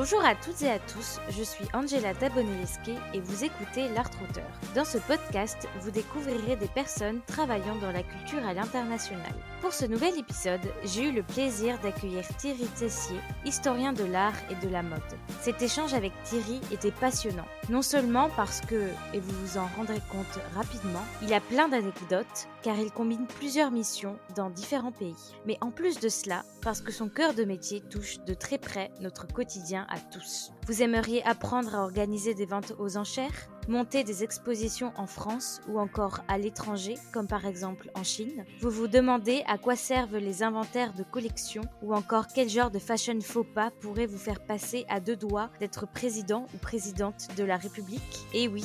Bonjour à toutes et à tous, je suis Angela Dabonelesque et vous écoutez L'Art Auteur. Dans ce podcast, vous découvrirez des personnes travaillant dans la culture à l'international. Pour ce nouvel épisode, j'ai eu le plaisir d'accueillir Thierry Tessier, historien de l'art et de la mode. Cet échange avec Thierry était passionnant, non seulement parce que, et vous vous en rendrez compte rapidement, il a plein d'anecdotes, car il combine plusieurs missions dans différents pays. Mais en plus de cela, parce que son cœur de métier touche de très près notre quotidien tous. Vous aimeriez apprendre à organiser des ventes aux enchères monter des expositions en France ou encore à l'étranger, comme par exemple en Chine? Vous vous demandez à quoi servent les inventaires de collection ou encore quel genre de fashion faux pas pourrait vous faire passer à deux doigts d'être président ou présidente de la République? Et oui,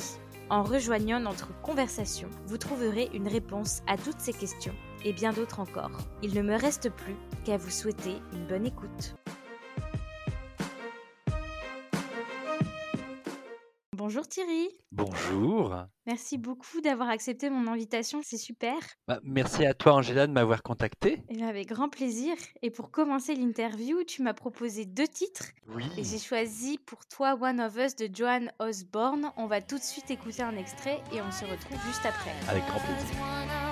en rejoignant notre conversation, vous trouverez une réponse à toutes ces questions et bien d'autres encore. Il ne me reste plus qu'à vous souhaiter une bonne écoute. Bonjour Thierry. Bonjour. Merci beaucoup d'avoir accepté mon invitation, c'est super. Bah, merci à toi Angela de m'avoir contacté. Et avec grand plaisir. Et pour commencer l'interview, tu m'as proposé deux titres. Oui. Et j'ai choisi pour toi One of Us de Joan Osborne. On va tout de suite écouter un extrait et on se retrouve juste après. Avec grand plaisir.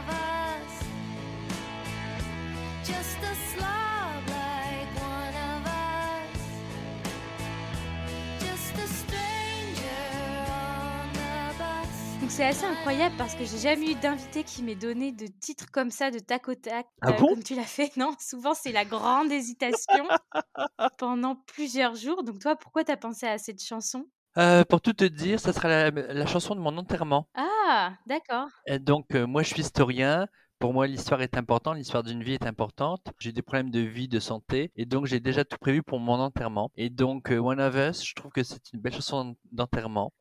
C'est assez incroyable parce que j'ai jamais eu d'invité qui m'ait donné de titres comme ça de tac au tac, Ah euh, bon comme tu l'as fait. Non, souvent c'est la grande hésitation pendant plusieurs jours. Donc toi, pourquoi t'as pensé à cette chanson? Euh, pour tout te dire, ça sera la, la chanson de mon enterrement. Ah, d'accord. Donc, euh, moi, je suis historien. Pour moi, l'histoire est importante, l'histoire d'une vie est importante. J'ai des problèmes de vie, de santé, et donc j'ai déjà tout prévu pour mon enterrement. Et donc, euh, One of Us, je trouve que c'est une belle chanson d'enterrement.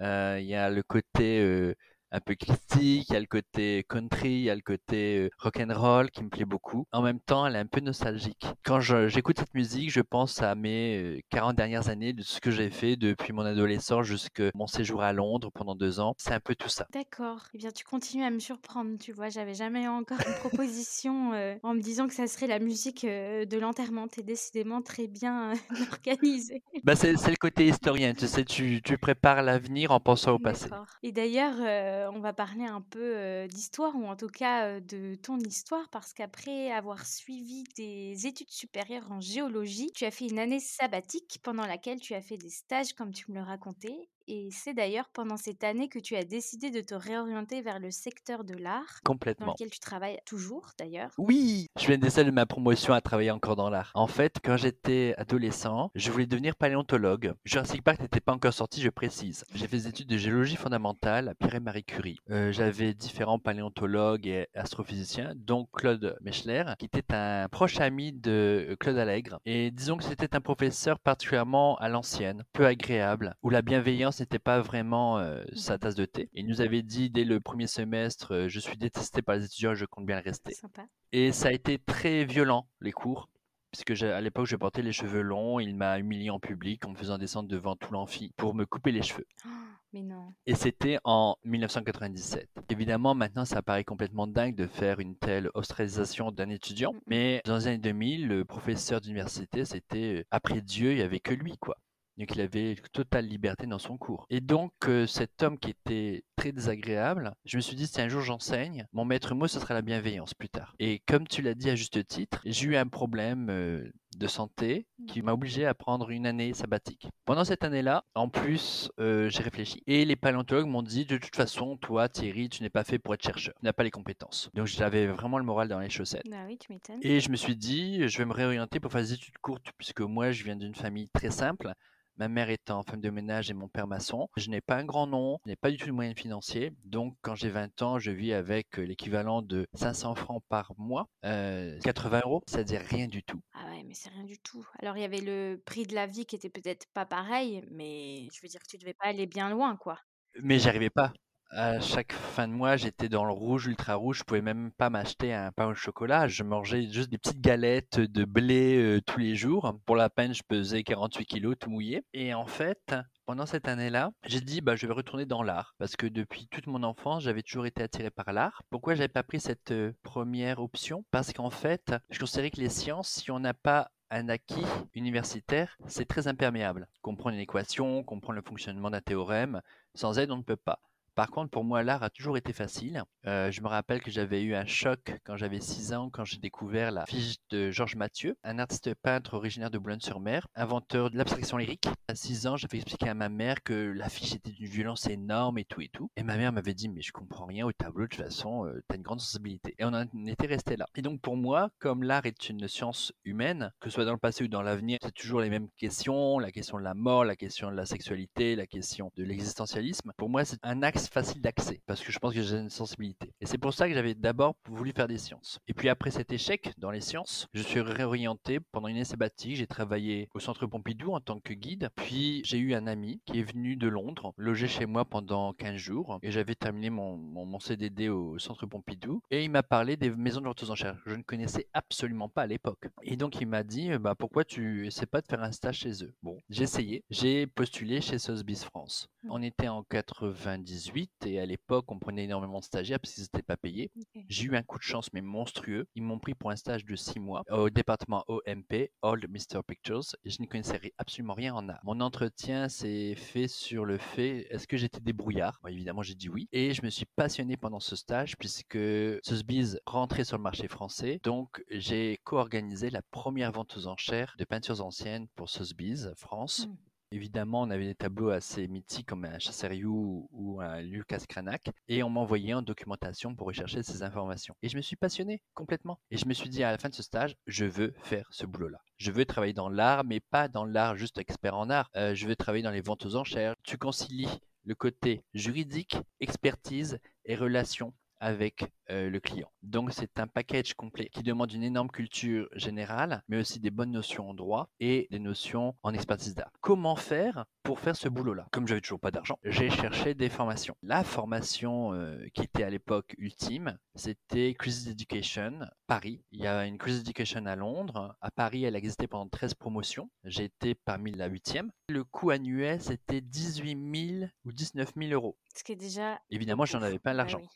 Euh, Il y a le côté un peu christique, il y a le côté country, il y a le côté euh, rock and roll qui me plaît beaucoup. En même temps, elle est un peu nostalgique. Quand j'écoute cette musique, je pense à mes euh, 40 dernières années, de ce que j'ai fait depuis mon adolescence jusqu'à mon séjour à Londres pendant deux ans. C'est un peu tout ça. D'accord. Eh bien, tu continues à me surprendre, tu vois. J'avais jamais encore une proposition euh, en me disant que ça serait la musique euh, de l'enterrement. T'es décidément très bien euh, organisé. Bah, c'est le côté historien, tu sais, tu, tu prépares l'avenir en pensant au passé. Et d'ailleurs, euh, on va parler un peu euh, d'histoire, ou en tout cas euh, de ton histoire, parce qu'après avoir suivi des études supérieures en géologie, tu as fait une année sabbatique pendant laquelle tu as fait des stages, comme tu me le racontais. Et c'est d'ailleurs pendant cette année que tu as décidé de te réorienter vers le secteur de l'art, dans Complètement. lequel tu travailles toujours d'ailleurs. Oui, je viens d'essayer de ma promotion à travailler encore dans l'art. En fait, quand j'étais adolescent, je voulais devenir paléontologue. Jurassic Park n'était pas encore sorti, je précise. J'ai fait des études de géologie fondamentale à Pierre et Marie Curie. Euh, J'avais différents paléontologues et astrophysiciens, dont Claude Mechler, qui était un proche ami de euh, Claude Allègre. Et disons que c'était un professeur particulièrement à l'ancienne, peu agréable, où la bienveillance n'était pas vraiment euh, sa tasse de thé. Il nous avait dit dès le premier semestre, euh, je suis détesté par les étudiants je compte bien le rester. Sympa. Et ça a été très violent, les cours, puisque à l'époque, je portais les cheveux longs. Il m'a humilié en public en me faisant descendre devant tout l'amphi pour me couper les cheveux. Oh, mais non. Et c'était en 1997. Évidemment, maintenant, ça paraît complètement dingue de faire une telle ostracisation d'un étudiant. Mais dans les années 2000, le professeur d'université, c'était euh, après Dieu, il n'y avait que lui, quoi. Donc il avait une totale liberté dans son cours. Et donc euh, cet homme qui était très désagréable, je me suis dit si un jour j'enseigne, mon maître mot ce sera la bienveillance plus tard. Et comme tu l'as dit à juste titre, j'ai eu un problème euh, de santé qui m'a obligé à prendre une année sabbatique. Pendant cette année-là, en plus, euh, j'ai réfléchi. Et les paléontologues m'ont dit de toute façon, toi Thierry, tu n'es pas fait pour être chercheur, tu n'as pas les compétences. Donc j'avais vraiment le moral dans les chaussettes. Bah oui, tu m'étonnes. Et je me suis dit, je vais me réorienter pour faire des études courtes, puisque moi, je viens d'une famille très simple. Ma mère étant femme de ménage et mon père maçon. Je n'ai pas un grand nom, je n'ai pas du tout de moyens financiers. Donc, quand j'ai 20 ans, je vis avec euh, l'équivalent de 500 francs par mois, euh, 80 euros, c'est-à-dire rien du tout. Ah ouais, mais c'est rien du tout. Alors, il y avait le prix de la vie qui était peut-être pas pareil, mais je veux dire que tu devais pas aller bien loin, quoi. Mais j'arrivais pas. À chaque fin de mois, j'étais dans le rouge, ultra rouge. Je pouvais même pas m'acheter un pain au chocolat. Je mangeais juste des petites galettes de blé euh, tous les jours. Pour la peine, je pesais 48 kilos, tout mouillé. Et en fait, pendant cette année-là, j'ai dit bah je vais retourner dans l'art parce que depuis toute mon enfance, j'avais toujours été attiré par l'art. Pourquoi j'avais pas pris cette euh, première option? Parce qu'en fait, je considérais que les sciences, si on n'a pas un acquis universitaire, c'est très imperméable. Comprendre une équation, comprendre le fonctionnement d'un théorème, sans aide, on ne peut pas. Par contre, pour moi, l'art a toujours été facile. Euh, je me rappelle que j'avais eu un choc quand j'avais 6 ans, quand j'ai découvert la fiche de Georges Mathieu, un artiste peintre originaire de Boulogne-sur-Mer, inventeur de l'abstraction lyrique. À 6 ans, j'avais expliqué à ma mère que la fiche était d'une violence énorme et tout et tout. Et ma mère m'avait dit, mais je comprends rien au tableau, de toute façon, euh, t'as une grande sensibilité. Et on en était resté là. Et donc, pour moi, comme l'art est une science humaine, que ce soit dans le passé ou dans l'avenir, c'est toujours les mêmes questions, la question de la mort, la question de la sexualité, la question de l'existentialisme. Pour moi, c'est un axe facile d'accès parce que je pense que j'ai une sensibilité. Et c'est pour ça que j'avais d'abord voulu faire des sciences. Et puis après cet échec dans les sciences, je suis réorienté pendant une année sabbatique. J'ai travaillé au Centre Pompidou en tant que guide. Puis j'ai eu un ami qui est venu de Londres loger chez moi pendant 15 jours. Et j'avais terminé mon, mon, CDD au Centre Pompidou. Et il m'a parlé des maisons de vente aux enchères. Je ne connaissais absolument pas à l'époque. Et donc il m'a dit bah, pourquoi tu essaies pas de faire un stage chez eux? Bon, j'ai essayé. J'ai postulé chez Sotheby's France. On était en 98 et à l'époque, on prenait énormément de stagiaires parce qu'ils n'étaient pas payés. J'ai eu un coup de chance, mais monstrueux. Ils m'ont pris pour un stage de six mois au département OMP, Old Mr. Pictures, et je n'y connaissais absolument rien en art. Mon entretien s'est fait sur le fait, est-ce que j'étais débrouillard? Évidemment, j'ai dit oui. Et je me suis passionné pendant ce stage puisque Sotheby's rentrait sur le marché français. Donc, j'ai co-organisé la première vente aux enchères de peintures anciennes pour Sotheby's France. Hmm. Évidemment, on avait des tableaux assez mythiques comme un Chasseriou ou un Lucas Cranach et on m'envoyait en documentation pour rechercher ces informations. Et je me suis passionné complètement. Et je me suis dit à la fin de ce stage, je veux faire ce boulot-là. Je veux travailler dans l'art, mais pas dans l'art juste expert en art. Euh, je veux travailler dans les ventes aux enchères. Tu concilies le côté juridique, expertise et relation avec le client. Donc c'est un package complet qui demande une énorme culture générale, mais aussi des bonnes notions en droit et des notions en expertise d'art. Comment faire pour faire ce boulot-là? Comme j'avais toujours pas d'argent, j'ai cherché des formations. La formation qui était à l'époque ultime, c'était Crisis Education Paris. Il y a une Crisis Education à Londres. À Paris, elle a existé pendant 13 promotions. J'ai été parmi la huitième. Le coût annuel, c'était 18 000 ou 19 000 euros. Ce qui est déjà... Évidemment, je n'en avais pas l'argent. Et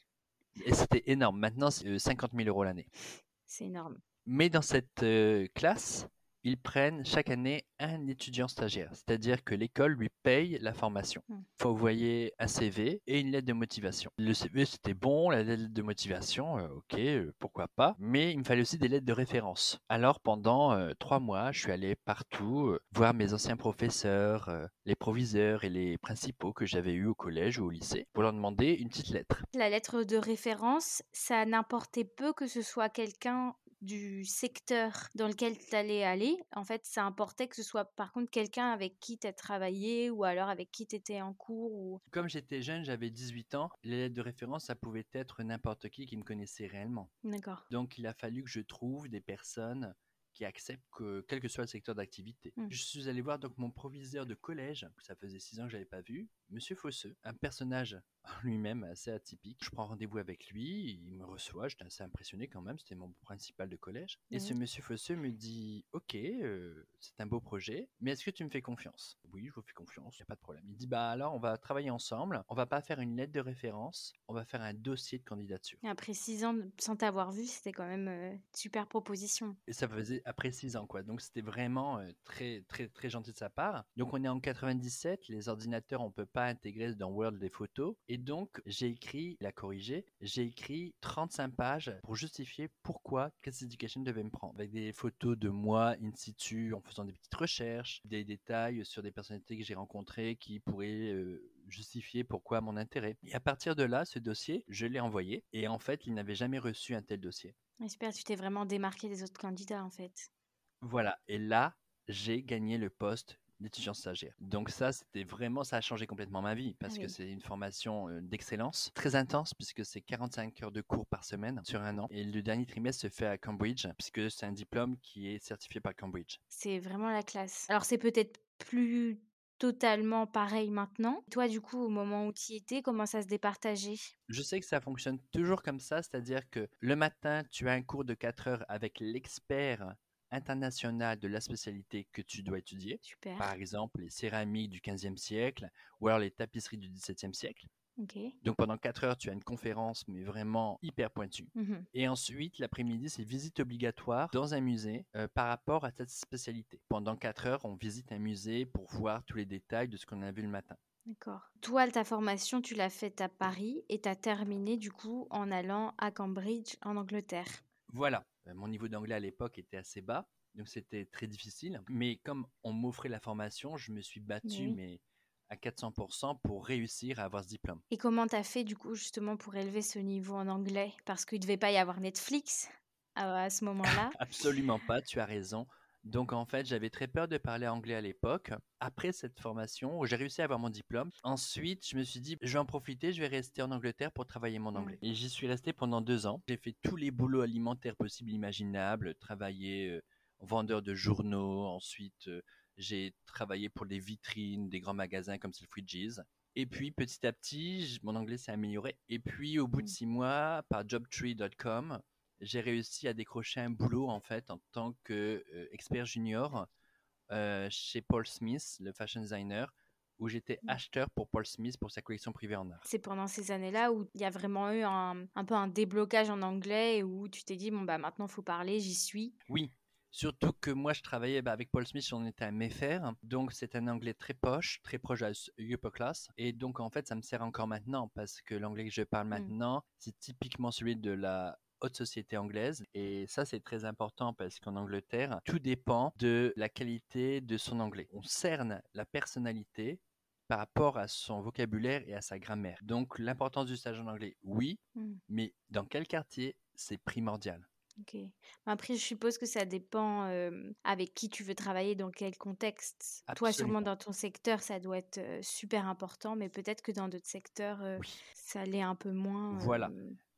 c'était énorme. Maintenant, c'est 50 000 euros l'année. C'est énorme. Mais dans cette classe, ils prennent chaque année un étudiant stagiaire, c'est-à-dire que l'école lui paye la formation. Il mmh. faut envoyer un CV et une lettre de motivation. Le CV c'était bon, la lettre de motivation, euh, ok, euh, pourquoi pas, mais il me fallait aussi des lettres de référence. Alors pendant euh, trois mois, je suis allé partout voir mes anciens professeurs, les proviseurs et les principaux que j'avais eus au collège ou au lycée pour leur demander une petite lettre. La lettre de référence, ça n'importait peu que ce soit quelqu'un du secteur dans lequel tu allais aller. En fait, ça importait que ce soit par contre quelqu'un avec qui tu as travaillé ou alors avec qui tu étais en cours. Ou... Comme j'étais jeune, j'avais 18 ans, les lettres de référence, ça pouvait être n'importe qui qui me connaissait réellement. D'accord. Donc il a fallu que je trouve des personnes qui acceptent que quel que soit le secteur d'activité. Mmh. Je suis allé voir donc mon proviseur de collège, ça faisait six ans que je l'avais pas vu, Monsieur Fosseux, un personnage lui-même assez atypique. Je prends rendez-vous avec lui, il me reçoit, j'étais assez impressionné quand même, c'était mon principal de collège. Et ce monsieur Fosseux me dit Ok, euh, c'est un beau projet, mais est-ce que tu me fais confiance? Oui, je vous fais confiance, il n'y a pas de problème. Il dit Bah alors, on va travailler ensemble, on va pas faire une lettre de référence, on va faire un dossier de candidature. après six ans, sans t'avoir vu, c'était quand même une euh, super proposition. Et ça faisait après six ans, quoi. Donc c'était vraiment euh, très, très, très gentil de sa part. Donc on est en 97, les ordinateurs, on peut pas intégrer dans Word des photos. Et donc, j'ai écrit, il a corrigé, j'ai écrit 35 pages pour justifier pourquoi Case Education devait me prendre. Avec des photos de moi in situ, en faisant des petites recherches, des détails sur des personnalités que j'ai rencontrées qui pourraient euh, justifier pourquoi mon intérêt. Et à partir de là, ce dossier, je l'ai envoyé. Et en fait, il n'avait jamais reçu un tel dossier. J'espère que tu t'es vraiment démarqué des autres candidats, en fait. Voilà. Et là, j'ai gagné le poste d'étudiant stagiaire. Donc ça, c'était vraiment, ça a changé complètement ma vie parce que c'est une formation d'excellence, très intense puisque c'est 45 heures de cours par semaine sur un an. Et le dernier trimestre se fait à Cambridge puisque c'est un diplôme qui est certifié par Cambridge. C'est vraiment la classe. Alors c'est peut-être plus totalement pareil maintenant. Toi, du coup, au moment où tu y étais, comment ça se départageait? Je sais que ça fonctionne toujours comme ça, c'est-à-dire que le matin, tu as un cours de 4 heures avec l'expert international de la spécialité que tu dois étudier. Par exemple, les céramiques du 15e siècle ou alors les tapisseries du 17e siècle. Donc pendant 4 heures, tu as une conférence, mais vraiment hyper pointue. Mhm. Et ensuite, l'après-midi, c'est visite obligatoire dans un musée euh, par rapport à cette spécialité. Pendant 4 heures, on visite un musée pour voir tous les détails de ce qu'on a vu le matin. D'accord. Toi, ta formation, tu l'as faite à Paris et tu as terminé du coup en allant à Cambridge en Angleterre. Voilà, mon niveau d'anglais à l'époque était assez bas, donc c'était très difficile. Mais comme on m'offrait la formation, je me suis battu, Oui. mais à 400% pour réussir à avoir ce diplôme. Et comment t'as fait du coup justement pour élever ce niveau en anglais? Parce qu'il devait pas y avoir Netflix à, à ce moment-là. Absolument pas, tu as raison. Donc en fait, j'avais très peur de parler anglais à l'époque. Après cette formation, j'ai réussi à avoir mon diplôme. Ensuite, je me suis dit, je vais en profiter, je vais rester en Angleterre pour travailler mon anglais. Et j'y suis resté pendant deux ans. J'ai fait tous les boulots alimentaires possibles, imaginables, travaillé euh, vendeur de journaux. Ensuite, euh, j'ai travaillé pour des vitrines, des grands magasins comme Selfridges. Et puis petit à petit, mon anglais s'est amélioré. Et puis au bout de Mm. six mois, par jobtree.com, j'ai réussi à décrocher un boulot en fait en tant que euh, expert junior euh, chez Paul Smith, le fashion designer, où j'étais Mm. acheteur pour Paul Smith pour sa collection privée en art. C'est pendant ces années-là où il y a vraiment eu un, un peu un déblocage en anglais et où tu t'es dit, bon bah maintenant faut parler, j'y suis. Oui, surtout que moi je travaillais bah, avec Paul Smith, on était à Mayfair, donc c'est un anglais très poche, très proche à upper class, et donc en fait ça me sert encore maintenant parce que l'anglais que je parle Mm. maintenant, c'est typiquement celui de la haute société anglaise et ça c'est très important parce qu'en Angleterre tout dépend de la qualité de son anglais. On cerne la personnalité par rapport à son vocabulaire et à sa grammaire. Donc l'importance du stage en anglais, oui, Mm. mais dans quel quartier, c'est primordial. Ok. Après, je suppose que ça dépend euh, avec qui tu veux travailler, dans quel contexte. Toi, sûrement dans ton secteur, ça doit être euh, super important, mais peut-être que dans d'autres secteurs, euh, Oui. ça l'est un peu moins. Voilà.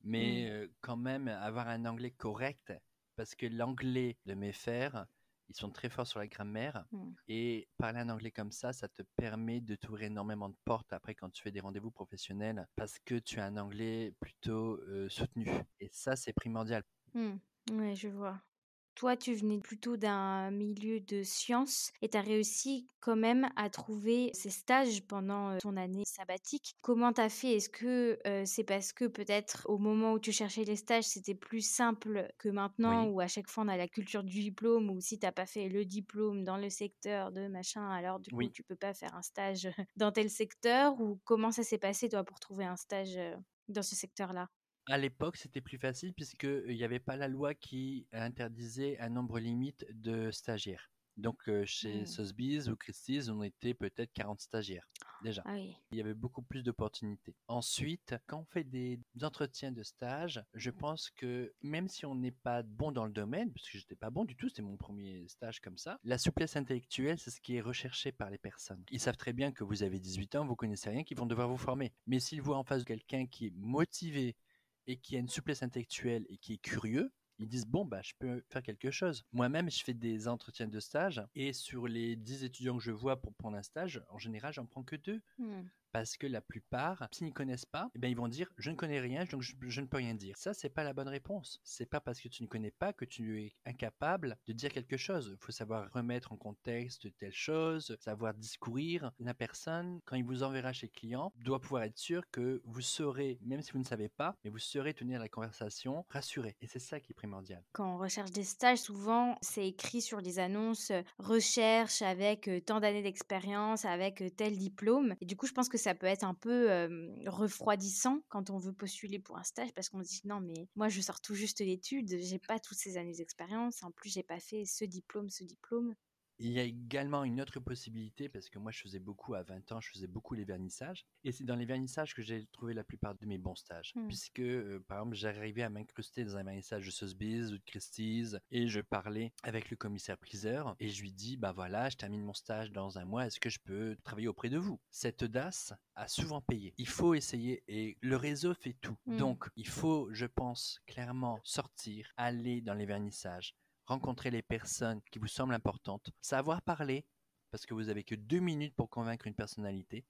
Mais euh, quand même avoir un anglais correct, parce que l'anglais de mes fers, ils sont très forts sur la grammaire, Mm. et parler un anglais comme ça, ça te permet de t'ouvrir énormément de portes après quand tu fais des rendez-vous professionnels, parce que tu as un anglais plutôt euh, soutenu, et ça c'est primordial. Hmm, Ouais, je vois. Toi, tu venais plutôt d'un milieu de sciences et tu as réussi quand même à trouver ces stages pendant ton année sabbatique. Comment t'as fait? Est-ce que euh, c'est parce que peut-être au moment où tu cherchais les stages, c'était plus simple que maintenant, Oui. où à chaque fois on a la culture du diplôme, ou si t'as pas fait le diplôme dans le secteur de machin, alors du coup Oui. tu peux pas faire un stage dans tel secteur, ou comment ça s'est passé toi pour trouver un stage dans ce secteur-là? À l'époque, c'était plus facile puisqu'il n'y avait pas la loi qui interdisait un nombre limite de stagiaires. Donc, chez. Sotheby's ou Christie's, on était peut-être 40 stagiaires déjà. Ah oui. Il y avait beaucoup plus d'opportunités. Ensuite, quand on fait des entretiens de stage, je pense que même si on n'est pas bon dans le domaine, parce que j'étais pas bon du tout, c'était mon premier stage comme ça, la souplesse intellectuelle, c'est ce qui est recherché par les personnes. Ils savent très bien que vous avez 18 ans, vous connaissez rien, qu'ils vont devoir vous former. Mais s'ils voient en face quelqu'un qui est motivé et qui a une souplesse intellectuelle et qui est curieux, ils disent bon bah je peux faire quelque chose. Moi-même je fais des entretiens de stage et sur les 10 étudiants que je vois pour prendre un stage, en général j'en prends que deux Hmm. Parce que la plupart, s'ils ne connaissent pas, eh ben, ils vont dire je ne connais rien, donc je, ne peux rien dire. Ça, c'est pas la bonne réponse. C'est pas parce que tu ne connais pas que tu es incapable de dire quelque chose. Il faut savoir remettre en contexte telle chose, savoir discourir. La personne, quand il vous enverra chez le client, doit pouvoir être sûr que vous saurez, même si vous ne savez pas, mais vous saurez tenir la conversation rassuré. Et c'est ça qui est primordial. Quand on recherche des stages, souvent, c'est écrit sur les annonces euh, recherche avec euh, tant d'années d'expérience, avec euh, tel diplôme. Et du coup, je pense que ça peut être un peu refroidissant quand on veut postuler pour un stage parce qu'on se dit non, mais moi, je sors tout juste d'études, j'ai pas toutes ces années d'expérience. En plus, j'ai pas fait ce diplôme, ce diplôme. Il y a également une autre possibilité, parce que moi je faisais beaucoup à 20 ans, je faisais beaucoup les vernissages. Et c'est dans les vernissages que j'ai trouvé la plupart de mes bons stages. Hmm. Puisque, euh, par exemple, j'arrivais à m'incruster dans un vernissage de Sotheby's ou de Christie's et je parlais avec le commissaire priseur et je lui dis, bah voilà, je termine mon stage dans un mois, est-ce que je peux travailler auprès de vous? Cette audace a souvent payé. Il faut essayer et le réseau fait tout. Hmm. Donc, il faut, je pense, clairement sortir, aller dans les vernissages, rencontrer les personnes qui vous semblent importantes, savoir parler, parce que vous avez que deux minutes pour convaincre une personnalité,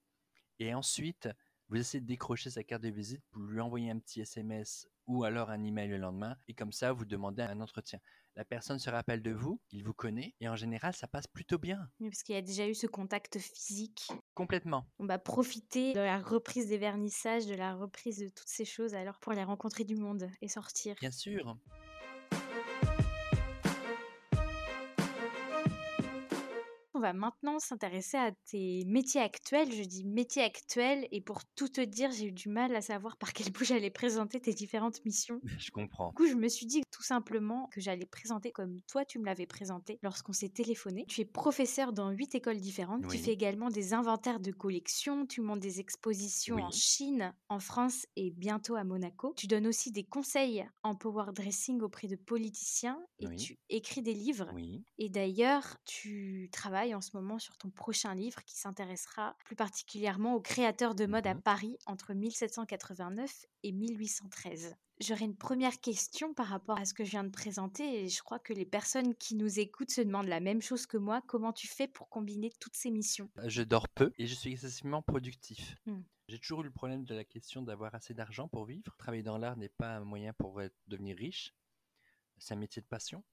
et ensuite, vous essayez de décrocher sa carte de visite, vous lui envoyez un petit SMS ou alors un email le lendemain, et comme ça, vous demandez un entretien. La personne se rappelle de vous, il vous connaît, et en général, ça passe plutôt bien. Oui, Parce qu'il y a déjà eu ce contact physique. Complètement. On va profiter de la reprise des vernissages, de la reprise de toutes ces choses alors pour les rencontrer du monde et sortir. Bien sûr. Va maintenant s'intéresser à tes métiers actuels. Je dis métiers actuels et pour tout te dire, j'ai eu du mal à savoir par quel bout j'allais présenter tes différentes missions. Je comprends. Du coup, je me suis dit tout simplement que j'allais présenter comme toi tu me l'avais présenté lorsqu'on s'est téléphoné. Tu es professeur dans huit écoles différentes. Tu fais également des inventaires de collections. Tu montes des expositions en. Chine, en France et bientôt à Monaco. Tu donnes aussi des conseils en power dressing auprès de politiciens et Oui. tu écris des livres. Et d'ailleurs, tu travailles en ce moment sur ton prochain livre qui s'intéressera plus particulièrement aux créateurs de mode à Mhm. Paris entre 1789 et 1813. J'aurais une première question par rapport à ce que je viens de présenter et je crois que les personnes qui nous écoutent se demandent la même chose que moi. Comment tu fais pour combiner toutes ces missions? Je dors peu et je suis excessivement productif. Hmm. J'ai toujours eu le problème de la question d'avoir assez d'argent pour vivre. Travailler dans l'art n'est pas un moyen pour devenir riche. C'est un métier de passion.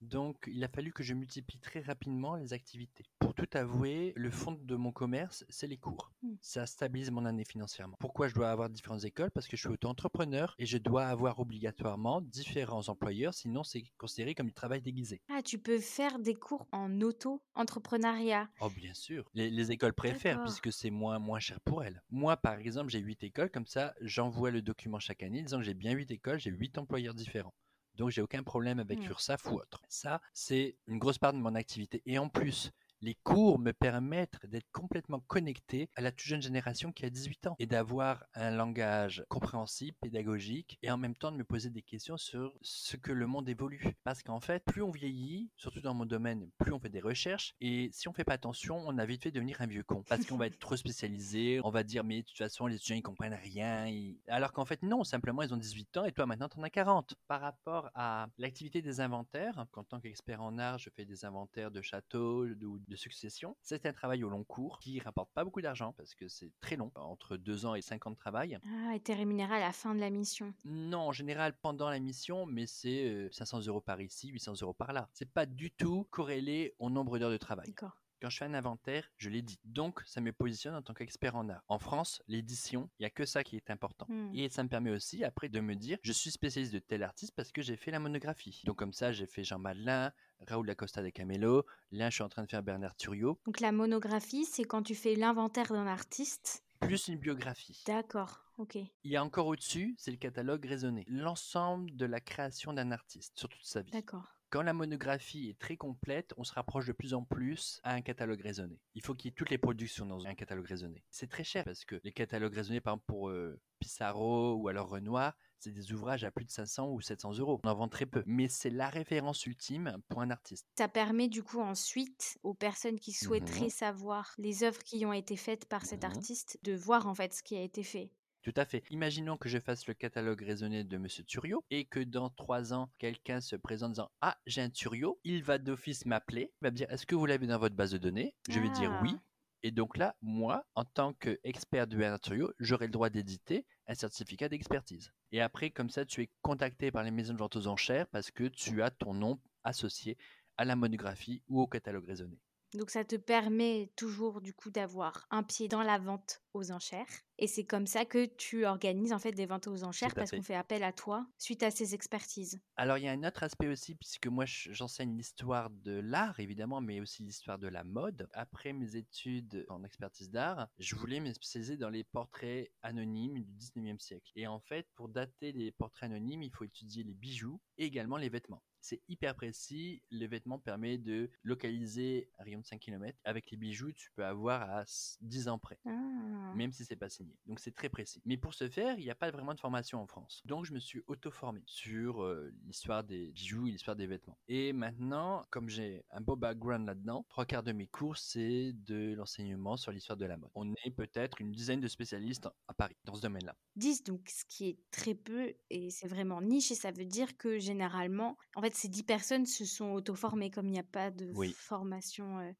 Donc, il a fallu que je multiplie très rapidement les activités. Pour tout avouer, le fond de mon commerce, c'est les cours. Mm. Ça stabilise mon année financièrement. Pourquoi je dois avoir différentes écoles? Parce que je suis auto-entrepreneur et je dois avoir obligatoirement différents employeurs, sinon c'est considéré comme du travail déguisé. Ah, tu peux faire des cours en auto-entrepreneuriat. Oh, bien sûr. Les, les écoles préfèrent puisque c'est moins, moins cher pour elles. Moi, par exemple, j'ai huit écoles. Comme ça, j'envoie le document chaque année disant que j'ai bien huit écoles, j'ai huit employeurs différents. Donc, j'ai aucun problème avec Hmm. l'URSSAF ou autre. Ça, c'est une grosse part de mon activité. Et en plus, les cours me permettent d'être complètement connecté à la toute jeune génération qui a 18 ans et d'avoir un langage compréhensible, pédagogique et en même temps de me poser des questions sur ce que le monde évolue. Parce qu'en fait, plus on vieillit, surtout dans mon domaine, plus on fait des recherches et si on fait pas attention, on a vite fait devenir un vieux con. Parce qu'on va être trop spécialisé, on va dire mais de toute façon les étudiants ils comprennent rien. Alors qu'en fait non, simplement ils ont 18 ans et toi maintenant t'en as 40. Par rapport à l'activité des inventaires, qu'en tant qu'expert en art, je fais des inventaires de châteaux ou de succession. C'est un travail au long cours qui rapporte pas beaucoup d'argent parce que c'est très long, entre 2 ans et 5 ans de travail. Ah, et t'es rémunéré à la fin de la mission? Non, en général pendant la mission, mais c'est euh, 500 euros par ici, 800 euros par là. C'est pas du tout corrélé au nombre d'heures de travail. D'accord. Quand je fais un inventaire, je l'édite. Donc, ça me positionne en tant qu'expert en art. En France, l'édition, il n'y a que ça qui est important. Hmm. Et ça me permet aussi après de me dire, je suis spécialiste de tel artiste parce que j'ai fait la monographie. Donc comme ça, j'ai fait Jean Madelin, Raoul Lacosta de Camelo. Là, je suis en train de faire Bernard Turiot, Donc la monographie, c'est quand tu fais l'inventaire d'un artiste? plus une biographie. D'accord, ok. Il y a encore au-dessus, c'est le catalogue raisonné. L'ensemble de la création d'un artiste sur toute sa vie. D'accord. Quand la monographie est très complète, on se rapproche de plus en plus à un catalogue raisonné. Il faut qu'il y ait toutes les productions dans un catalogue raisonné. C'est très cher parce que les catalogues raisonnés, par exemple pour euh, Pissarro ou alors Renoir, c'est des ouvrages à plus de 500 ou 700 euros. On en vend très peu, mais c'est la référence ultime pour un artiste. Ça permet du coup ensuite aux personnes qui souhaiteraient Mhm. savoir les œuvres qui ont été faites par cet Mhm. artiste de voir en fait ce qui a été fait. Tout à fait. Imaginons que je fasse le catalogue raisonné de Monsieur Turio et que dans trois ans, quelqu'un se présente en disant Ah, j'ai un Turio. Il va d'office m'appeler. Il va me dire Est-ce que vous l'avez dans votre base de données? Je vais dire Ah. oui. Et donc là, moi, en tant qu'expert du Bernard Turio, j'aurai le droit d'éditer un certificat d'expertise. Et après, comme ça, tu es contacté par les maisons de vente aux enchères parce que tu as ton nom associé à la monographie ou au catalogue raisonné. Donc ça te permet toujours du coup d'avoir un pied dans la vente aux enchères. Et c'est comme ça que tu organises en fait des ventes aux enchères parce qu'on fait appel à toi suite à ces expertises. Alors, il y a un autre aspect aussi, puisque moi, je- j'enseigne l'histoire de l'art, évidemment, mais aussi l'histoire de la mode. Après mes études en expertise d'art, je voulais me spécialiser dans les portraits anonymes du 19e siècle. Et en fait, pour dater les portraits anonymes, il faut étudier les bijoux et également les vêtements. C'est hyper précis. Les vêtements permettent de localiser un rayon de 5 km. Avec les bijoux, tu peux avoir à 10 ans près Ah. même si c'est pas signé. Donc c'est très précis. Mais pour ce faire, il n'y a pas vraiment de formation en France. Donc je me suis auto-formé sur euh, l'histoire des bijoux et l'histoire des vêtements. Et maintenant, comme j'ai un beau background là-dedans, trois quarts de mes cours, c'est de l'enseignement sur l'histoire de la mode. On est peut-être une dizaine de spécialistes à Paris dans ce domaine-là. 10, donc ce qui est très peu et c'est vraiment niche et ça veut dire que généralement, en fait, ces 10 personnes se sont auto-formées comme il n'y a pas de Oui. formation. euh,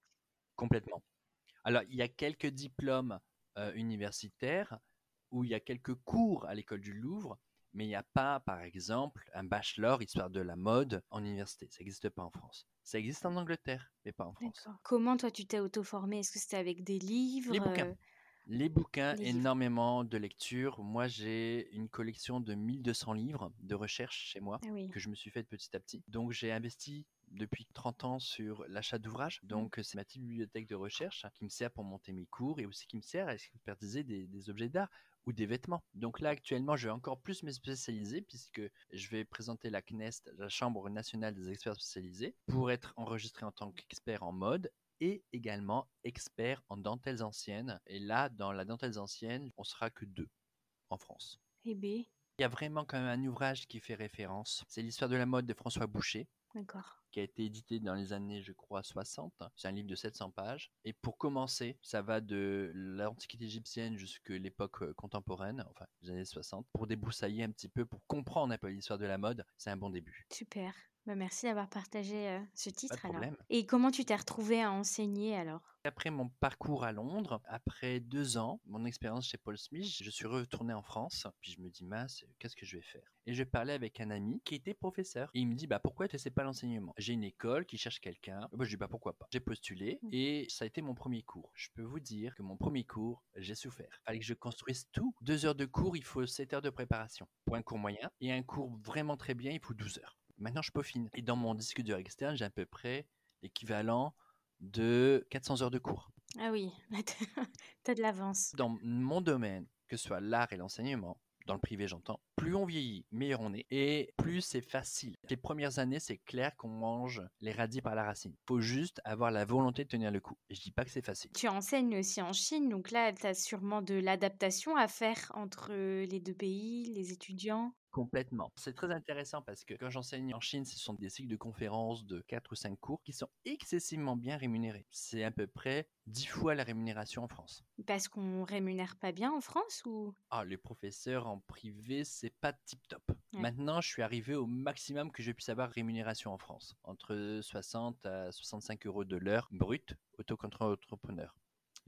Complètement. Alors, il y a quelques diplômes euh, universitaires où il y a quelques cours à l'école du Louvre, Mais il n'y a pas, par exemple, un bachelor histoire de la mode en université. Ça n'existe pas en France. Ça existe en Angleterre, mais pas en France. Comment toi tu t'es auto-formé Est-ce que c'était avec des livres Les bouquins. euh, Les bouquins, Les livres. énormément de lecture. Moi, j'ai une collection de 1200 livres de recherche chez moi Ah oui. que je me suis fait petit à petit. Donc, j'ai investi depuis 30 ans sur l'achat d'ouvrages. Donc, c'est ma petite bibliothèque de recherche qui me sert pour monter mes cours et aussi qui me sert à expertiser des, des objets d'art ou des vêtements. Donc là, actuellement, je vais encore plus me spécialiser puisque je vais présenter la CNEST, la Chambre nationale des experts spécialisés, pour être enregistré en tant qu'expert en mode et également expert en dentelles anciennes. Et là, dans la dentelles ancienne, on sera que deux en France. Eh bien, Il y a vraiment quand même un ouvrage qui fait référence. C'est l'histoire de la mode de François Boucher d'accord. qui a été édité dans les années, je crois, 60. C'est un livre de 700 pages. Et pour commencer, ça va de l'Antiquité égyptienne jusqu'à l'époque euh, contemporaine, enfin les années 60, pour débroussailler un petit peu, pour comprendre un peu l'histoire de la mode. C'est un bon début. Super. Bah, merci d'avoir partagé euh, ce titre alors. problème. Et comment tu t'es retrouvé à enseigner alors? Après mon parcours à Londres, après deux ans, mon expérience chez Paul Smith, je suis retourné en France. Puis je me dis, mince, qu'est-ce que je vais faire? Et je parlais avec un ami qui était professeur. Et il me dit, bah pourquoi tu ne sais pas l'enseignement? J'ai une école qui cherche quelqu'un. Moi, je dis, bah pourquoi pas? J'ai postulé Mm. et ça a été mon premier cours. Je peux vous dire que mon premier cours, j'ai souffert. Fallait que je construise tout. Deux heures de cours, il faut 7 heures de préparation pour un cours moyen. Et un cours vraiment très bien, il faut 12 heures. Maintenant, je peaufine. Et dans mon disque dur externe, j'ai à peu près l'équivalent de 400 heures de cours. Ah oui, t'as de l'avance. Dans mon domaine, que ce soit l'art et l'enseignement, dans le privé j'entends, plus on vieillit, meilleur on est, et plus c'est facile. Les premières années, c'est clair qu'on mange les radis par la racine. Faut juste avoir la volonté de tenir le coup. Et je dis pas que c'est facile. Tu enseignes aussi en Chine, donc là, tu as sûrement de l'adaptation à faire entre les deux pays, les étudiants. Complètement. C'est très intéressant parce que quand j'enseigne en Chine, ce sont des cycles de conférences de 4 ou 5 cours qui sont excessivement bien rémunérés. C'est à peu près 10 fois la rémunération en France. Parce qu'on rémunère pas bien en France ou? Ah, les professeurs en privé, c'est pas tip top. Ouais. Maintenant, je suis arrivé au maximum que je puisse avoir rémunération en France, entre 60 à 65 euros de l'heure brute, auto-entrepreneur.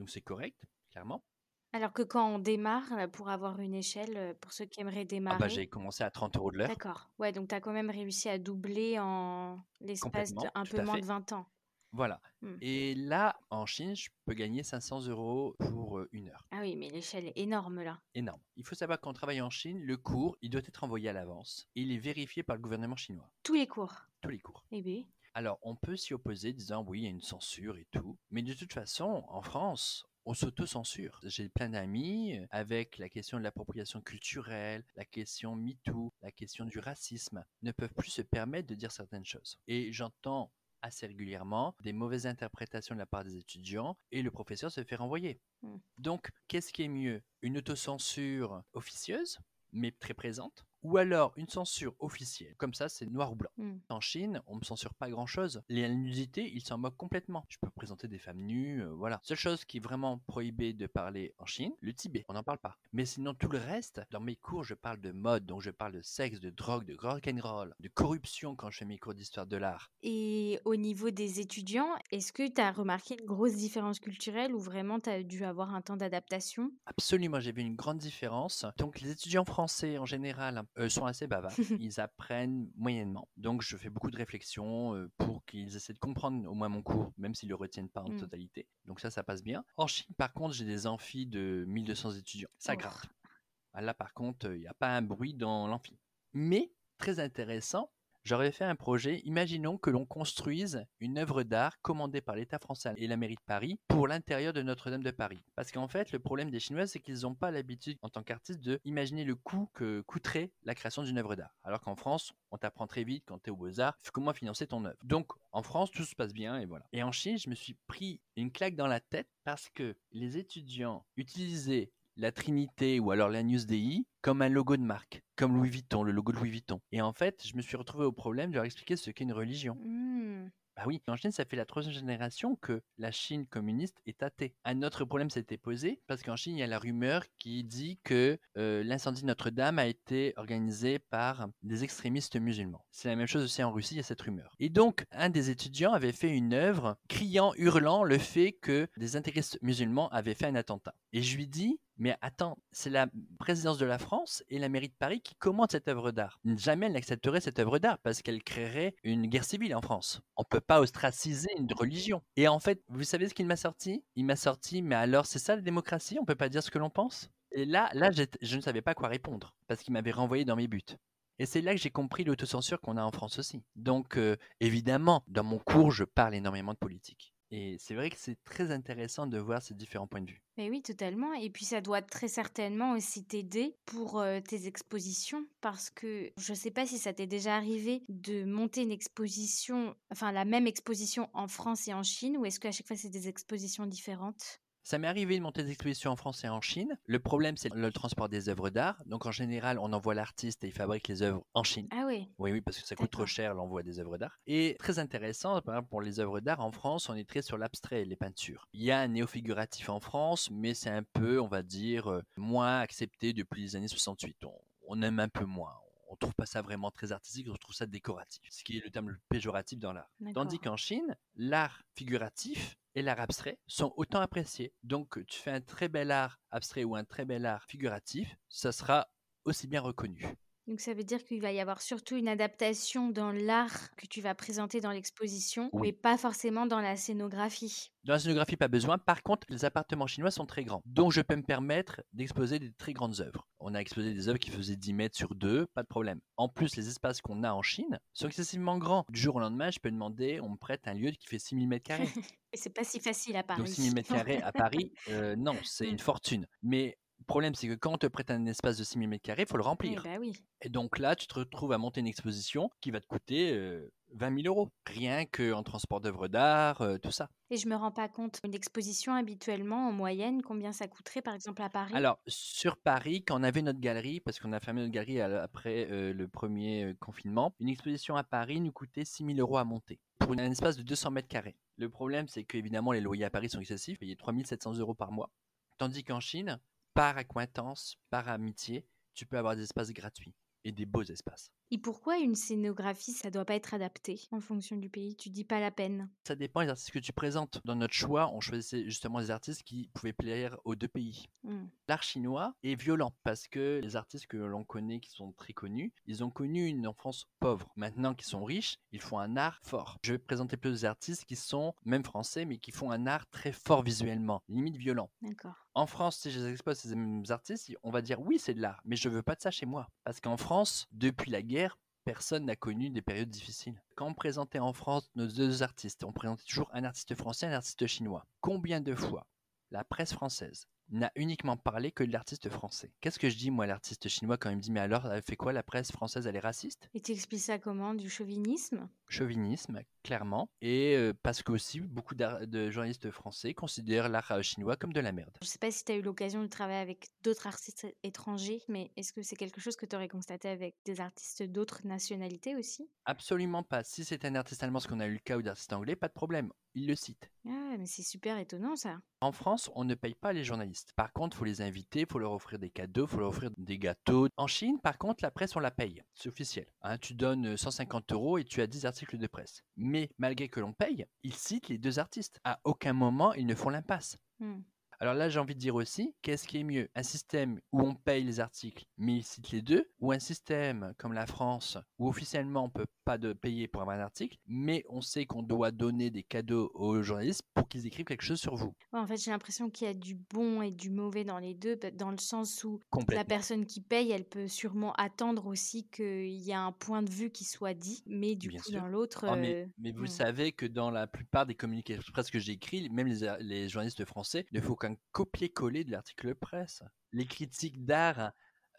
Donc c'est correct, clairement. Alors que quand on démarre, pour avoir une échelle, pour ceux qui aimeraient Ah démarrer. bah j'ai commencé à 30 euros de l'heure. D'accord. Ouais, donc tu as quand même réussi à doubler en l'espace de Complètement, un tout peu à moins fait. de 20 ans. Voilà. Hmm. Et là, en Chine, je peux gagner 500 euros pour une heure. Ah oui, mais l'échelle est énorme là. Énorme. Il faut savoir qu'en travaillant en Chine, le cours, il doit être envoyé à l'avance. et Il est vérifié par le gouvernement chinois. Tous les cours. Tous les cours. Eh bien, Alors, on peut s'y opposer, disant oui, il y a une censure et tout. Mais de toute façon, en France, on s'auto-censure. J'ai plein d'amis euh, avec la question de l'appropriation culturelle, la question MeToo, la question du racisme, ne peuvent plus se permettre de dire certaines choses. Et j'entends assez régulièrement des mauvaises interprétations de la part des étudiants et le professeur se fait renvoyer. Mm. Donc, qu'est-ce qui est mieux? Une autocensure officieuse, mais très présente, ou alors une censure officielle Comme ça, c'est noir ou blanc. hmm. En Chine, on me censure pas grand chose. Les nudités, ils s'en moquent complètement. Je peux présenter des femmes nues, euh, voilà. Seule chose qui est vraiment prohibée de parler en Chine, le Tibet, on n'en parle pas. Mais sinon, tout le reste, dans mes cours, je parle de mode, donc je parle de sexe, de drogue, de rock'n'roll, de corruption quand je fais mes cours d'histoire de l'art. Et au niveau des étudiants, est-ce que tu as remarqué une grosse différence culturelle ou vraiment tu as dû avoir un temps d'adaptation? Absolument, j'ai vu une grande différence. Donc, les étudiants français, en général, euh, sont assez bavards. ils apprennent moyennement. Donc, je fais beaucoup de réflexions euh, pour qu'ils essaient de comprendre au moins mon cours, même s'ils ne le retiennent pas en Mm. totalité. Donc, ça, ça passe bien. En Chine, par contre, j'ai des amphis de 1200 étudiants. Ça gratte. Ah, Là, par contre, il n'y a pas un bruit dans l'amphi. Mais, très intéressant, J'aurais fait un projet, imaginons que l'on construise une œuvre d'art commandée par l'État français et la mairie de Paris pour l'intérieur de Notre-Dame de Paris. Parce qu'en fait, le problème des Chinois, c'est qu'ils n'ont pas l'habitude, en tant qu'artistes, de imaginer le coût que coûterait la création d'une œuvre d'art. Alors qu'en France, on t'apprend très vite quand tu es au Beaux-Arts, comment financer ton œuvre. Donc, en France, tout se passe bien et voilà. Et en Chine, je me suis pris une claque dans la tête parce que les étudiants utilisaient la Trinité ou alors l'Agnus Dei comme un logo de marque, comme Louis Vuitton, le logo de Louis Vuitton. Et en fait, je me suis retrouvé au problème de leur expliquer ce qu'est une religion. Hmm. Bah oui, en Chine, ça fait la troisième génération que la Chine communiste est athée. Un autre problème s'était posé parce qu'en Chine, il y a la rumeur qui dit que euh, l'incendie de Notre-Dame a été organisé par des extrémistes musulmans. C'est la même chose aussi en Russie, il y a cette rumeur. Et donc, un des étudiants avait fait une œuvre criant, hurlant le fait que des intégristes musulmans avaient fait un attentat. Et je lui dis, Mais attends, c'est la présidence de la France et la mairie de Paris qui commandent cette œuvre d'art. Jamais elle n'accepterait cette œuvre d'art parce qu'elle créerait une guerre civile en France. On peut pas ostraciser une religion. Et en fait, vous savez ce qu'il m'a sorti? Il m'a sorti, mais alors c'est ça la démocratie? On peut pas dire ce que l'on pense? Et là, là, je ne savais pas quoi répondre parce qu'il m'avait renvoyé dans mes buts. Et c'est là que j'ai compris l'autocensure qu'on a en France aussi. Donc, euh, évidemment, dans mon cours, je parle énormément de politique. Et c'est vrai que c'est très intéressant de voir ces différents points de vue. Mais oui, totalement. Et puis ça doit très certainement aussi t'aider pour euh, tes expositions parce que je ne sais pas si ça t'est déjà arrivé de monter une exposition, enfin la même exposition en France et en Chine ou est-ce qu'à chaque fois c'est des expositions différentes? Ça m'est arrivé de monter des expositions en France et en Chine. Le problème, c'est le transport des œuvres d'art. Donc, en général, on envoie l'artiste et il fabrique les œuvres en Chine. Ah oui Oui, oui, parce que ça coûte trop cher l'envoi des œuvres d'art. Et très intéressant, par exemple, pour les œuvres d'art, en France, on est très sur l'abstrait, les peintures. Il y a un néo-figuratif en France, mais c'est un peu, on va dire, euh, moins accepté depuis les années 68. On, on aime un peu moins on trouve pas ça vraiment très artistique, on trouve ça décoratif, ce qui est le terme péjoratif dans l'art. Tandis qu'en Chine, l'art figuratif et l'art abstrait sont autant appréciés. Donc tu fais un très bel art abstrait ou un très bel art figuratif, ça sera aussi bien reconnu. Donc ça veut dire qu'il va y avoir surtout une adaptation dans l'art que tu vas présenter dans l'exposition, mais pas forcément dans la scénographie. Dans la scénographie, pas besoin. Par contre, les appartements chinois sont très grands. Donc je peux me permettre d'exposer des très grandes œuvres. On a exposé des œuvres qui faisaient 10 mètres sur 2, pas de problème. En plus, les espaces qu'on a en Chine sont excessivement grands. Du jour au lendemain, je peux demander, on me prête un lieu qui fait 6000 mètres carrés. Et c'est pas si facile à Paris. Donc 6000 mètres carrés à Paris, euh, non, c'est une fortune. Mais problème, c'est que quand on te prête un espace de 6000 m2, il faut le remplir. bah oui. Et donc là, tu te retrouves à monter une exposition qui va te coûter 20 000 euros. Rien qu'en transport d'œuvres d'art, tout ça. Et je me rends pas compte, une exposition habituellement, en moyenne, combien ça coûterait par exemple à Paris? Alors, sur Paris, quand on avait notre galerie, parce qu'on a fermé notre galerie après le premier confinement, une exposition à Paris nous coûtait 6 000 euros à monter pour un espace de 200 mètres carrés. Le problème, c'est qu'évidemment, les loyers à Paris sont excessifs, payés 3 700 euros par mois. Tandis qu'en Chine, par acquaintance, par amitié, tu peux avoir des espaces gratuits et des beaux espaces. Et pourquoi une scénographie, ça doit pas être adapté en fonction du pays? Tu dis pas la peine. Ça dépend des artistes que tu présentes. Dans notre choix, on choisissait justement des artistes qui pouvaient plaire aux deux pays. Hmm. L'art chinois est violent parce que les artistes que l'on connaît, qui sont très connus, ils ont connu une enfance pauvre. Maintenant qu'ils sont riches, ils font un art fort. Je vais présenter plus d'artistes qui sont, même français, mais qui font un art très fort visuellement, limite violent. D'accord. En France, si je expose ces mêmes artistes, on va dire oui, c'est de l'art, mais je veux pas de ça chez moi. Parce qu'en France, depuis la guerre, personne n'a connu des périodes difficiles. Quand on présentait en France nos deux artistes, on présentait toujours un artiste français et un artiste chinois. Combien de fois la presse française n'a uniquement parlé que de l'artiste français? Qu'est-ce que je dis, moi, l'artiste chinois, quand il me dit, mais alors, elle fait quoi la presse française Elle est raciste? Et tu expliques ça comment Du chauvinisme? Chauvinisme, clairement. Et euh, parce que aussi, beaucoup de journalistes français considèrent l'art euh, chinois comme de la merde. Je sais pas si tu as eu l'occasion de travailler avec d'autres artistes étrangers, mais est-ce que c'est quelque chose que tu aurais constaté avec des artistes d'autres nationalités aussi? Absolument pas. Si c'est un artiste allemand, ce qu'on a eu le cas, ou d'artiste anglais, pas de problème. Il le cite. Ah, mais c'est super étonnant ça. En France, on ne paye pas les journalistes. Par contre, il faut les inviter, il faut leur offrir des cadeaux, il faut leur offrir des gâteaux. En Chine, par contre, la presse, on la paye. C'est officiel. Hein, tu donnes 150 euros et tu as 10 articles de presse. Mais malgré que l'on paye, ils citent les deux artistes. À aucun moment, ils ne font l'impasse. Hmm. Alors là, j'ai envie de dire aussi, qu'est-ce qui est mieux? Un système où on paye les articles, mais ils citent les deux, ou un système comme la France, où officiellement on peut pas de payer pour avoir un article, mais on sait qu'on doit donner des cadeaux aux journalistes pour qu'ils écrivent quelque chose sur vous. en fait, j'ai l'impression qu'il y a du bon et du mauvais dans les deux, dans le sens où la personne qui paye, elle peut sûrement attendre aussi qu'il y a un point de vue qui soit dit, mais du coup, dans l'autre... Ah, mais, euh, vous hmm. savez que dans la plupart des communiqués presque que j'écris, même les, les journalistes français, il ne faut qu'un copier-coller de l'article presse. Les critiques d'art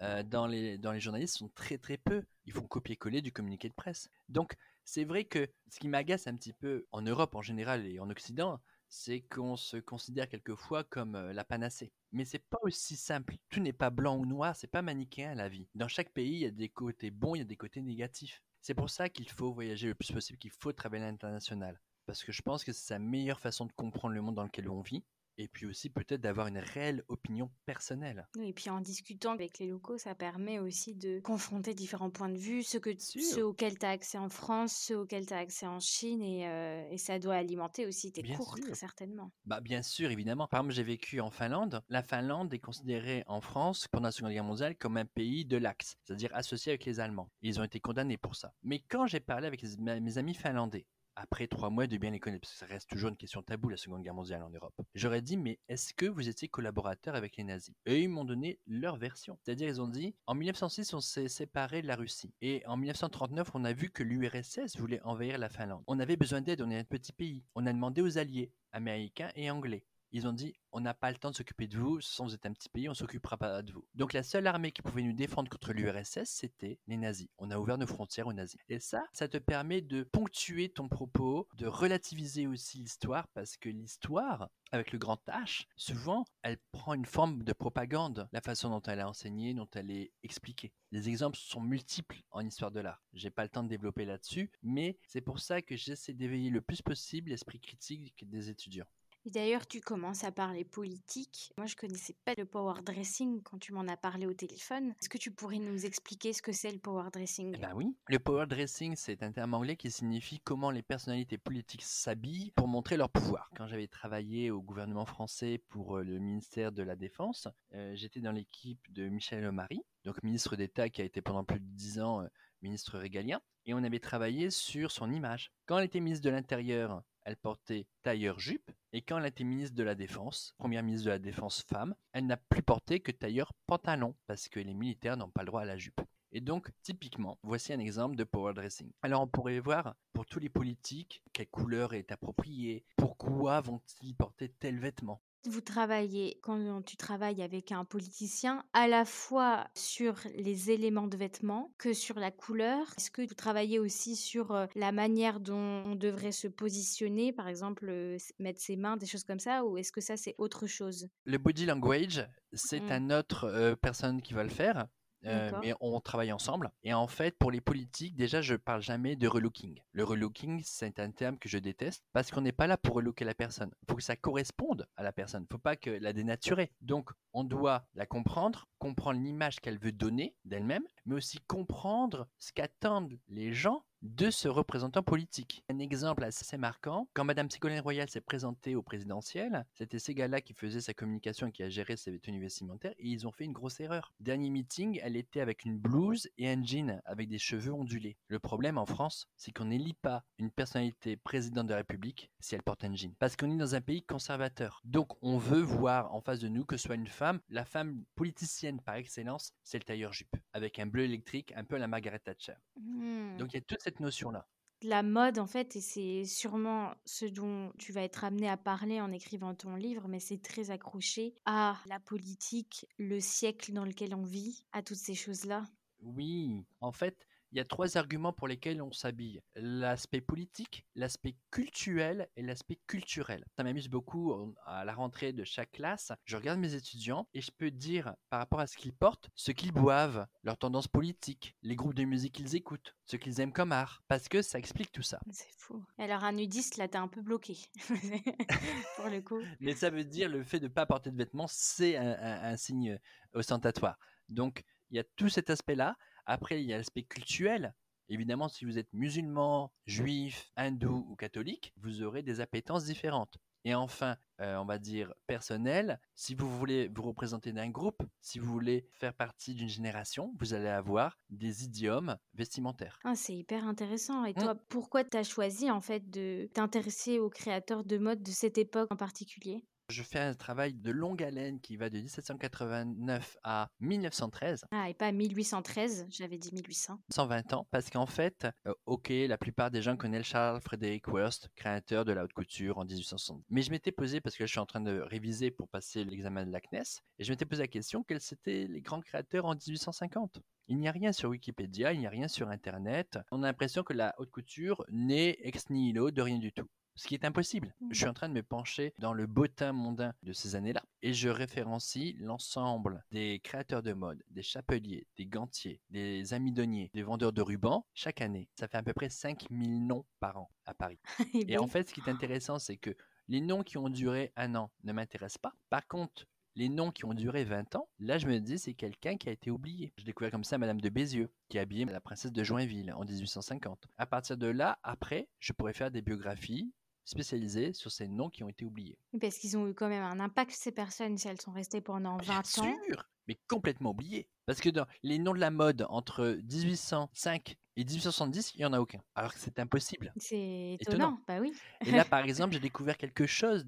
euh, dans, les, dans les journalistes sont très très peu. Ils font copier-coller du communiqué de presse. Donc c'est vrai que ce qui m'agace un petit peu en Europe en général et en Occident, c'est qu'on se considère quelquefois comme euh, la panacée. Mais c'est pas aussi simple. Tout n'est pas blanc ou noir, c'est pas manichéen la vie. Dans chaque pays, il y a des côtés bons, il y a des côtés négatifs. C'est pour ça qu'il faut voyager le plus possible, qu'il faut travailler à l'international. Parce que je pense que c'est sa meilleure façon de comprendre le monde dans lequel on vit et puis aussi peut-être d'avoir une réelle opinion personnelle. et puis en discutant avec les locaux, ça permet aussi de confronter différents points de vue, ceux, que, ceux auxquels tu as accès en France, ceux auxquels tu as accès en Chine, et, euh, et, ça doit alimenter aussi tes cours, très certainement. Bah, bien sûr, évidemment. Par exemple, j'ai vécu en Finlande. La Finlande est considérée en France, pendant la Seconde Guerre mondiale, comme un pays de l'Axe, c'est-à-dire associé avec les Allemands. Ils ont été condamnés pour ça. Mais quand j'ai parlé avec mes amis finlandais, après trois mois de bien les connaître, parce que ça reste toujours une question taboue, la Seconde Guerre mondiale en Europe. J'aurais dit, mais est-ce que vous étiez collaborateur avec les nazis? Et ils m'ont donné leur version. C'est-à-dire, ils ont dit, en 1906, on s'est séparé de la Russie. Et en 1939, on a vu que l'URSS voulait envahir la Finlande. On avait besoin d'aide, on est un petit pays. On a demandé aux alliés, américains et anglais ils ont dit on n'a pas le temps de s'occuper de vous, sans vous êtes un petit pays, on s'occupera pas de vous. Donc la seule armée qui pouvait nous défendre contre l'URSS, c'était les nazis. On a ouvert nos frontières aux nazis. Et ça, ça te permet de ponctuer ton propos, de relativiser aussi l'histoire, parce que l'histoire, avec le grand H, souvent, elle prend une forme de propagande, la façon dont elle est enseignée, dont elle est expliquée. Les exemples sont multiples en histoire de l'art. J'ai pas le temps de développer là-dessus, mais c'est pour ça que j'essaie d'éveiller le plus possible l'esprit critique des étudiants. D'ailleurs, tu commences à parler politique. Moi, je connaissais pas le power dressing quand tu m'en as parlé au téléphone. Est-ce que tu pourrais nous expliquer ce que c'est le power dressing? Eh ben oui. Le power dressing, c'est un terme anglais qui signifie comment les personnalités politiques s'habillent pour montrer leur pouvoir. Quand j'avais travaillé au gouvernement français pour euh, le ministère de la Défense, euh, j'étais dans l'équipe de Michel Omary, donc ministre d'État qui a été pendant plus de dix ans euh, ministre régalien, et on avait travaillé sur son image. Quand elle était ministre de l'Intérieur, elle portait tailleur-jupe, et quand elle était ministre de la Défense, première ministre de la Défense femme, elle n'a plus porté que tailleur-pantalon, parce que les militaires n'ont pas le droit à la jupe. Et donc, typiquement, voici un exemple de power dressing. Alors, on pourrait voir pour tous les politiques quelle couleur est appropriée, pourquoi vont-ils porter tel vêtement? Vous travaillez, quand tu travailles avec un politicien, à la fois sur les éléments de vêtements que sur la couleur. Est-ce que vous travaillez aussi sur euh, la manière dont on devrait se positionner, par exemple euh, mettre ses mains, des choses comme ça, ou est-ce que ça c'est autre chose? Le body language, c'est mmh. un autre euh, personne qui va le faire. Euh, mais on travaille ensemble. Et en fait, pour les politiques, déjà, je parle jamais de relooking. Le relooking, c'est un terme que je déteste parce qu'on n'est pas là pour relooker la personne. Il faut que ça corresponde à la personne. Il faut pas que la dénaturer. Donc, on doit la comprendre, comprendre l'image qu'elle veut donner d'elle-même, mais aussi comprendre ce qu'attendent les gens de ce représentant politique. Un exemple assez marquant, quand Madame Ségolène Royal s'est présentée au présidentiel, c'était ces gars-là qui faisaient sa communication et qui a géré ses tenues vestimentaires, et ils ont fait une grosse erreur. Dernier meeting, elle était avec une blouse et un jean avec des cheveux ondulés. Le problème en France, c'est qu'on n'élit pas une personnalité présidente de la République si elle porte un jean. Parce qu'on est dans un pays conservateur. Donc on veut voir en face de nous que soit une femme, la femme politicienne par excellence, c'est le tailleur jupe, avec un bleu électrique, un peu à la Margaret Thatcher. Mmh. Donc il y a toute cette notion-là. La mode, en fait, et c'est sûrement ce dont tu vas être amené à parler en écrivant ton livre, mais c'est très accroché à la politique, le siècle dans lequel on vit, à toutes ces choses-là. Oui, en fait, il y a trois arguments pour lesquels on s'habille. L'aspect politique, l'aspect culturel et l'aspect culturel. Ça m'amuse beaucoup à la rentrée de chaque classe. Je regarde mes étudiants et je peux dire par rapport à ce qu'ils portent, ce qu'ils boivent, leurs tendances politiques, les groupes de musique qu'ils écoutent, ce qu'ils aiment comme art. Parce que ça explique tout ça. C'est fou. Alors un nudiste, là, t'es un peu bloqué. pour le coup. Mais ça veut dire le fait de ne pas porter de vêtements, c'est un, un signe ostentatoire. Donc, il y a tout cet aspect-là. Après, il y a l'aspect culturel. Évidemment, si vous êtes musulman, juif, hindou ou catholique, vous aurez des appétences différentes. Et enfin, euh, on va dire personnel, si vous voulez vous représenter d'un groupe, si vous voulez faire partie d'une génération, vous allez avoir des idiomes vestimentaires. Ah, c'est hyper intéressant. Et mmh. toi, pourquoi tu as choisi en fait de t'intéresser aux créateurs de mode de cette époque en particulier? Je fais un travail de longue haleine qui va de 1789 à 1913. Ah, et pas 1813, j'avais dit 1800. 120 ans, parce qu'en fait, euh, ok, la plupart des gens connaissent Charles Frederick Worst, créateur de la haute couture en 1860. Mais je m'étais posé, parce que je suis en train de réviser pour passer l'examen de la CNES, et je m'étais posé la question quels étaient les grands créateurs en 1850 il n'y a rien sur Wikipédia, il n'y a rien sur Internet. On a l'impression que la haute couture naît ex nihilo de rien du tout ce qui est impossible. Je suis mmh. en train de me pencher dans le bottin mondain de ces années-là et je référencie l'ensemble des créateurs de mode, des chapeliers, des gantiers, des amidonniers, des vendeurs de rubans chaque année. Ça fait à peu près 5000 noms par an à Paris. et, en fait, ce qui est intéressant, c'est que les noms qui ont duré un an ne m'intéressent pas. Par contre, les noms qui ont duré 20 ans, là je me dis c'est quelqu'un qui a été oublié. Je découvert comme ça Madame de Bézieux, qui a habillé la princesse de Joinville en 1850. À partir de là, après, je pourrais faire des biographies spécialisées sur ces noms qui ont été oubliés. Parce qu'ils ont eu quand même un impact, ces personnes, si elles sont restées pendant 20 Bien ans. sûr, mais complètement oubliés. Parce que dans les noms de la mode entre 1805 et 1870, il n'y en a aucun. Alors que c'est impossible. C'est Étonnant. étonnant, bah oui. Et là, par exemple, j'ai découvert quelque chose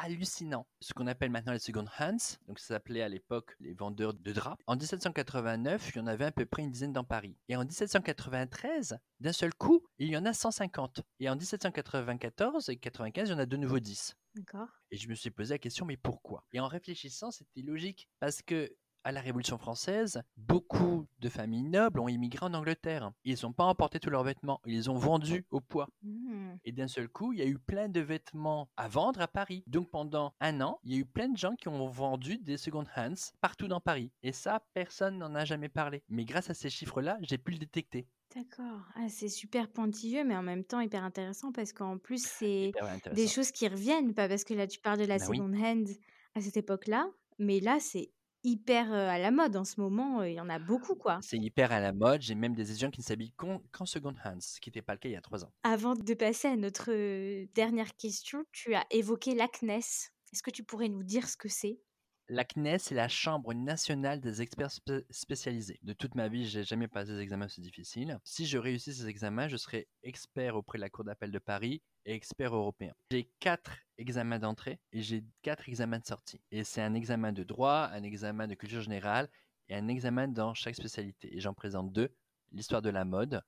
hallucinant. Ce qu'on appelle maintenant les second hands, donc ça s'appelait à l'époque les vendeurs de draps. En 1789, il y en avait à peu près une dizaine dans Paris. Et en 1793, d'un seul coup, il y en a 150. Et en 1794 et 95, il y en a de nouveau 10. D'accord. Et je me suis posé la question, mais pourquoi? Et en réfléchissant, c'était logique. Parce que à la Révolution française, beaucoup de familles nobles ont immigré en Angleterre. Ils n'ont pas emporté tous leurs vêtements, ils les ont vendus au poids. Mmh. Et d'un seul coup, il y a eu plein de vêtements à vendre à Paris. Donc pendant un an, il y a eu plein de gens qui ont vendu des second hands partout dans Paris. Et ça, personne n'en a jamais parlé. Mais grâce à ces chiffres-là, j'ai pu le détecter. D'accord. Ah, c'est super pointilleux, mais en même temps hyper intéressant parce qu'en plus, c'est des choses qui reviennent, pas parce que là, tu parles de la Bah oui. second hand à cette époque-là, mais là, c'est hyper à la mode en ce moment. Il y en a beaucoup, quoi. C'est hyper à la mode. J'ai même des étudiants qui ne s'habillent qu'en qu'en second hands, ce qui n'était pas le cas il y a trois ans. Avant de passer à notre dernière question, tu as évoqué l'ACNES. Est-ce que tu pourrais nous dire ce que c'est? La CNES, c'est la Chambre nationale des experts spé- spécialisés. De toute ma vie, j'ai jamais passé des examens aussi difficiles. Si je réussis ces examens, je serai expert auprès de la Cour d'appel de Paris et expert européen. J'ai quatre examens d'entrée et j'ai quatre examens de sortie. Et c'est un examen de droit, un examen de culture générale et un examen dans chaque spécialité. Et j'en présente deux, l'histoire de la mode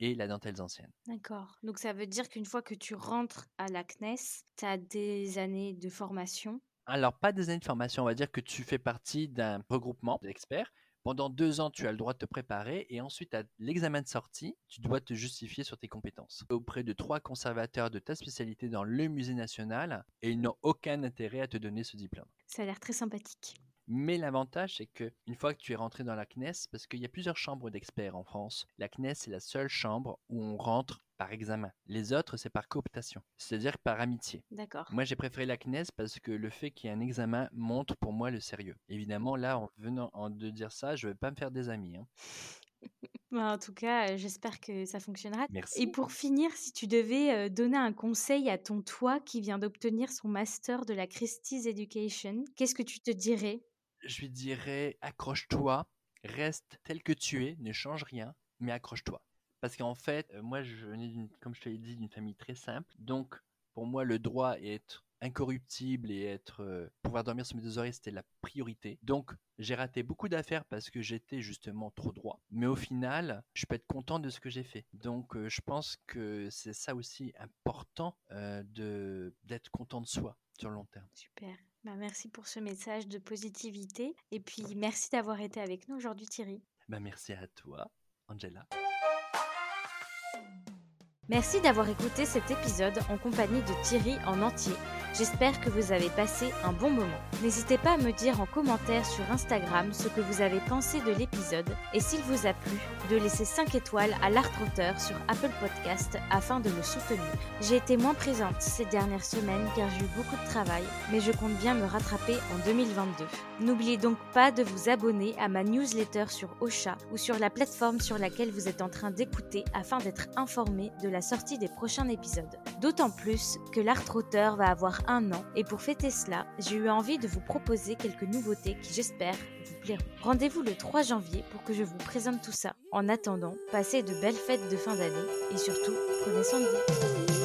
et la dentelle ancienne. D'accord. Donc ça veut dire qu'une fois que tu rentres à la CNES, tu as des années de formation. Alors, pas des années de formation, on va dire que tu fais partie d'un regroupement d'experts. Pendant deux ans, tu as le droit de te préparer et ensuite, à l'examen de sortie, tu dois te justifier sur tes compétences auprès de trois conservateurs de ta spécialité dans le musée national et ils n'ont aucun intérêt à te donner ce diplôme. Ça a l'air très sympathique. Mais l'avantage, c'est que une fois que tu es rentré dans la CNES, parce qu'il y a plusieurs chambres d'experts en France, la CNES est la seule chambre où on rentre par examen. Les autres, c'est par cooptation, c'est-à-dire par amitié. D'accord. Moi, j'ai préféré la CNES parce que le fait qu'il y ait un examen montre pour moi le sérieux. Évidemment, là, en venant en- de dire ça, je ne vais pas me faire des amis. hein. Bah, en tout cas, euh, j'espère que ça fonctionnera. Et Merci. pour finir, si tu devais euh, donner un conseil à ton toi qui vient d'obtenir son master de la Christie's Education, qu'est-ce que tu te dirais? Je lui dirais, accroche-toi, reste tel que tu es, ne change rien, mais accroche-toi. Parce qu'en fait, euh, moi, je venais, comme je te l'ai dit, d'une famille très simple. Donc, pour moi, le droit et être incorruptible et être euh, pouvoir dormir sur mes deux oreilles, c'était la priorité. Donc, j'ai raté beaucoup d'affaires parce que j'étais justement trop droit. Mais au final, je peux être content de ce que j'ai fait. Donc, euh, je pense que c'est ça aussi important euh, de d'être content de soi sur le long terme. Super. Bah, merci pour ce message de positivité. Et puis, merci d'avoir été avec nous aujourd'hui, Thierry. Bah, merci à toi, Angela. Merci d'avoir écouté cet épisode en compagnie de Thierry en entier. J'espère que vous avez passé un bon moment. N'hésitez pas à me dire en commentaire sur Instagram ce que vous avez pensé de l'épisode et s'il vous a plu, de laisser 5 étoiles à l'art auteur sur Apple Podcast afin de le soutenir. J'ai été moins présente ces dernières semaines car j'ai eu beaucoup de travail, mais je compte bien me rattraper en 2022. N'oubliez donc pas de vous abonner à ma newsletter sur Ocha ou sur la plateforme sur laquelle vous êtes en train d'écouter afin d'être informé de la sortie des prochains épisodes. D'autant plus que l'art auteur va avoir un an et pour fêter cela, j'ai eu envie de vous proposer quelques nouveautés qui j'espère vous plairont. Rendez-vous le 3 janvier pour que je vous présente tout ça. En attendant, passez de belles fêtes de fin d'année et surtout, prenez soin de vous.